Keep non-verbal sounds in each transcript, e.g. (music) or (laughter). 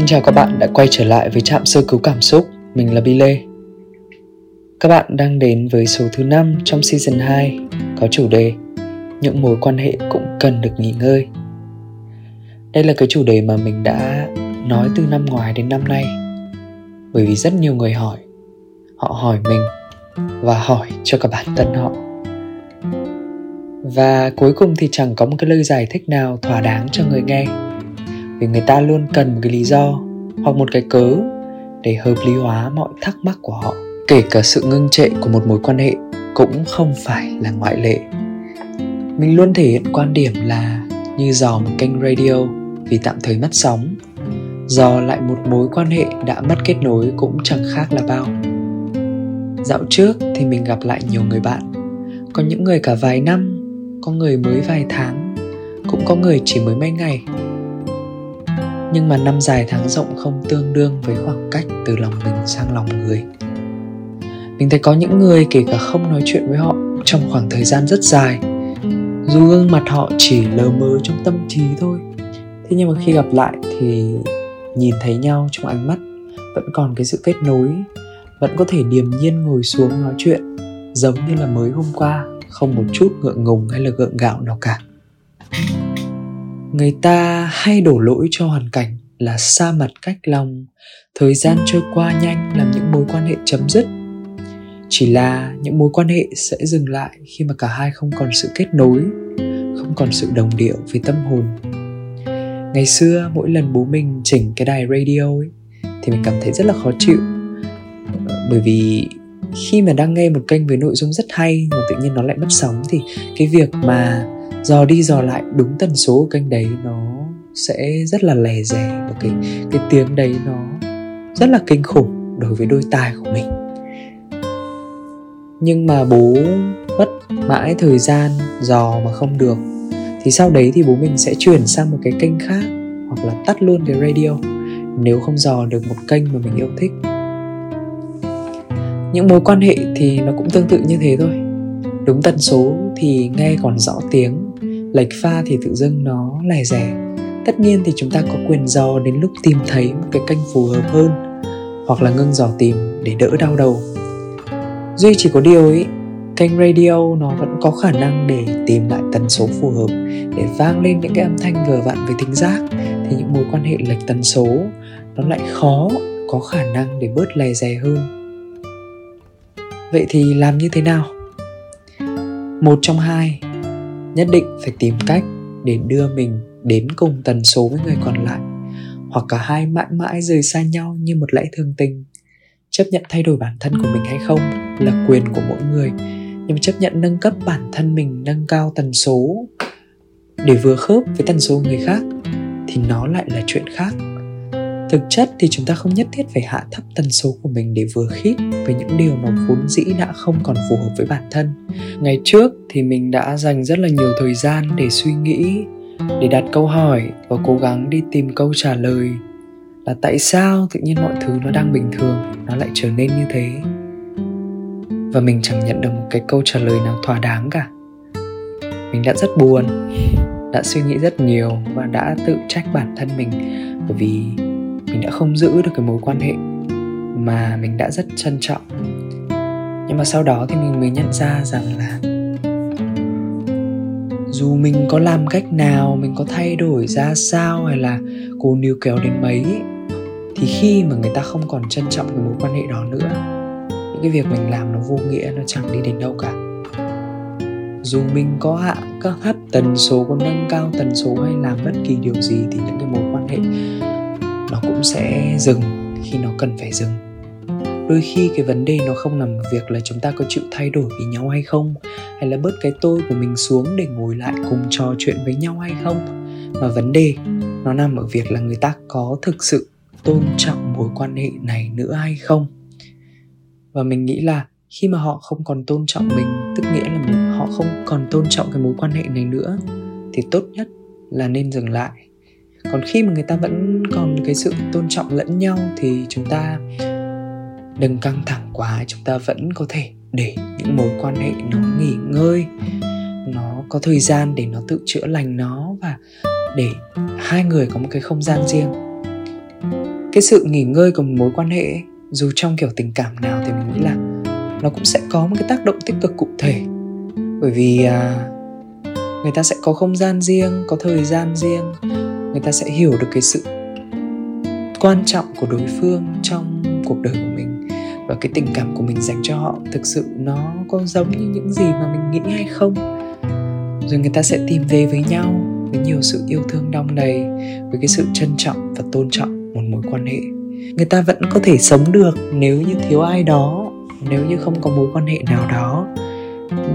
Xin chào các bạn đã quay trở lại với trạm sơ cứu cảm xúc. Mình là Bi Lê. Các bạn đang đến với số thứ 5 trong season 2 có chủ đề Những mối quan hệ cũng cần được nghỉ ngơi. Đây là cái chủ đề mà mình đã nói từ năm ngoái đến năm nay. Bởi vì rất nhiều người hỏi, họ hỏi mình và hỏi cho cả bản thân họ. Và cuối cùng thì chẳng có một cái lời giải thích nào thỏa đáng cho người nghe vì người ta luôn cần một cái lý do hoặc một cái cớ để hợp lý hóa mọi thắc mắc của họ. Kể cả sự ngưng trệ của một mối quan hệ cũng không phải là ngoại lệ. Mình luôn thể hiện quan điểm là như dò một kênh radio vì tạm thời mất sóng. Dò lại một mối quan hệ đã mất kết nối cũng chẳng khác là bao. Dạo trước thì mình gặp lại nhiều người bạn. Có những người cả vài năm, có người mới vài tháng, cũng có người chỉ mới mấy ngày nhưng mà năm dài tháng rộng không tương đương với khoảng cách từ lòng mình sang lòng người. Mình thấy có những người kể cả không nói chuyện với họ trong khoảng thời gian rất dài, dù gương mặt họ chỉ lờ mờ trong tâm trí thôi. Thế nhưng mà khi gặp lại thì nhìn thấy nhau trong ánh mắt, vẫn còn cái sự kết nối, vẫn có thể điềm nhiên ngồi xuống nói chuyện, giống như là mới hôm qua, không một chút ngượng ngùng hay là gượng gạo nào cả người ta hay đổ lỗi cho hoàn cảnh là xa mặt cách lòng. Thời gian trôi qua nhanh làm những mối quan hệ chấm dứt. Chỉ là những mối quan hệ sẽ dừng lại khi mà cả hai không còn sự kết nối, không còn sự đồng điệu với tâm hồn. Ngày xưa mỗi lần bố mình chỉnh cái đài radio ấy, thì mình cảm thấy rất là khó chịu. Bởi vì khi mà đang nghe một kênh với nội dung rất hay mà tự nhiên nó lại mất sóng thì cái việc mà dò đi dò lại, đúng tần số của kênh đấy nó sẽ rất là lè rè và cái cái tiếng đấy nó rất là kinh khủng đối với đôi tai của mình. Nhưng mà bố mất mãi thời gian dò mà không được, thì sau đấy thì bố mình sẽ chuyển sang một cái kênh khác hoặc là tắt luôn cái radio nếu không dò được một kênh mà mình yêu thích. Những mối quan hệ thì nó cũng tương tự như thế thôi đúng tần số thì nghe còn rõ tiếng, lệch pha thì tự dưng nó lẻ rẻ. Tất nhiên thì chúng ta có quyền dò đến lúc tìm thấy một cái kênh phù hợp hơn, hoặc là ngưng dò tìm để đỡ đau đầu. Duy chỉ có điều ấy, kênh radio nó vẫn có khả năng để tìm lại tần số phù hợp, để vang lên những cái âm thanh vừa vặn với thính giác. Thì những mối quan hệ lệch tần số, nó lại khó có khả năng để bớt lè rè hơn. Vậy thì làm như thế nào? Một trong hai. Nhất định phải tìm cách để đưa mình đến cùng tần số với người còn lại, hoặc cả hai mãi mãi rời xa nhau như một lẽ thường tình. Chấp nhận thay đổi bản thân của mình hay không là quyền của mỗi người, nhưng chấp nhận nâng cấp bản thân mình, nâng cao tần số. Để vừa khớp với tần số người khác, thì nó lại là chuyện khác thực chất thì chúng ta không nhất thiết phải hạ thấp tần số của mình để vừa khít với những điều nó vốn dĩ đã không còn phù hợp với bản thân. Ngày trước thì mình đã dành rất là nhiều thời gian để suy nghĩ, để đặt câu hỏi và cố gắng đi tìm câu trả lời là tại sao tự nhiên mọi thứ nó đang bình thường, nó lại trở nên như thế? Và mình chẳng nhận được một cái câu trả lời nào thỏa đáng cả. Mình đã rất buồn, (laughs) đã suy nghĩ rất nhiều và đã tự trách bản thân mình bởi vì mình đã không giữ được cái mối quan hệ mà mình đã rất trân trọng. Nhưng mà sau đó thì mình mới nhận ra rằng là dù mình có làm cách nào, mình có thay đổi ra sao hay là cố níu kéo đến mấy, thì khi mà người ta không còn trân trọng cái mối quan hệ đó nữa, những cái việc mình làm nó vô nghĩa, nó chẳng đi đến đâu cả. Dù mình có hạ các hấp tần số, có nâng cao tần số hay làm bất kỳ điều gì, thì những cái mối quan hệ nó cũng sẽ dừng khi nó cần phải dừng. Đôi khi cái vấn đề nó không nằm ở việc là chúng ta có chịu thay đổi vì nhau hay không, hay là bớt cái tôi của mình xuống để ngồi lại cùng trò chuyện với nhau hay không. Mà vấn đề nó nằm ở việc là người ta có thực sự tôn trọng mối quan hệ này nữa hay không. Và mình nghĩ là khi mà họ không còn tôn trọng mình, tức nghĩa là họ không còn tôn trọng cái mối quan hệ này nữa, thì tốt nhất là nên dừng lại còn khi mà người ta vẫn còn cái sự tôn trọng lẫn nhau thì chúng ta đừng căng thẳng quá chúng ta vẫn có thể để những mối quan hệ nó nghỉ ngơi nó có thời gian để nó tự chữa lành nó và để hai người có một cái không gian riêng. Cái sự nghỉ ngơi của một mối quan hệ dù trong kiểu tình cảm nào thì mình nghĩ là nó cũng sẽ có một cái tác động tích cực cụ thể. Bởi vì à, người ta sẽ có không gian riêng có thời gian riêng người ta sẽ hiểu được cái sự quan trọng của đối phương trong cuộc đời của mình và cái tình cảm của mình dành cho họ thực sự nó có giống như những gì mà mình nghĩ hay không? Rồi người ta sẽ tìm về với nhau với nhiều sự yêu thương đong đầy, với cái sự trân trọng và tôn trọng một mối quan hệ. Người ta vẫn có thể sống được nếu như thiếu ai đó, nếu như không có mối quan hệ nào đó.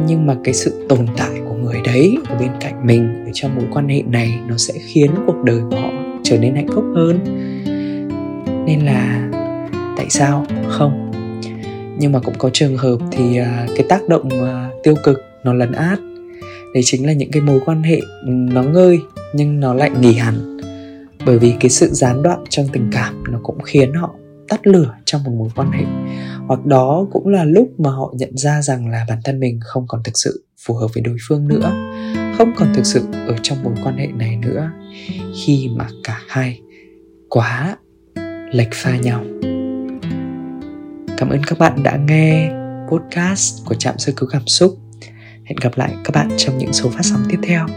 Nhưng mà cái sự tồn tại người đấy ở bên cạnh mình ở trong mối quan hệ này nó sẽ khiến cuộc đời của họ trở nên hạnh phúc hơn. Nên là tại sao không? Nhưng mà cũng có trường hợp thì à, cái tác động à, tiêu cực nó lấn át. Đấy chính là những cái mối quan hệ ừ, nó ngơi nhưng nó lại nghỉ hẳn. Bởi vì cái sự gián đoạn trong tình cảm nó cũng khiến họ tắt lửa trong một mối quan hệ hoặc đó cũng là lúc mà họ nhận ra rằng là bản thân mình không còn thực sự phù hợp với đối phương nữa, không còn thực sự ở trong mối quan hệ này nữa. Khi mà cả hai quá lệch pha nhau. Cảm ơn các bạn đã nghe podcast của trạm sơ cứu cảm xúc. Hẹn gặp lại các bạn trong những số phát sóng tiếp theo.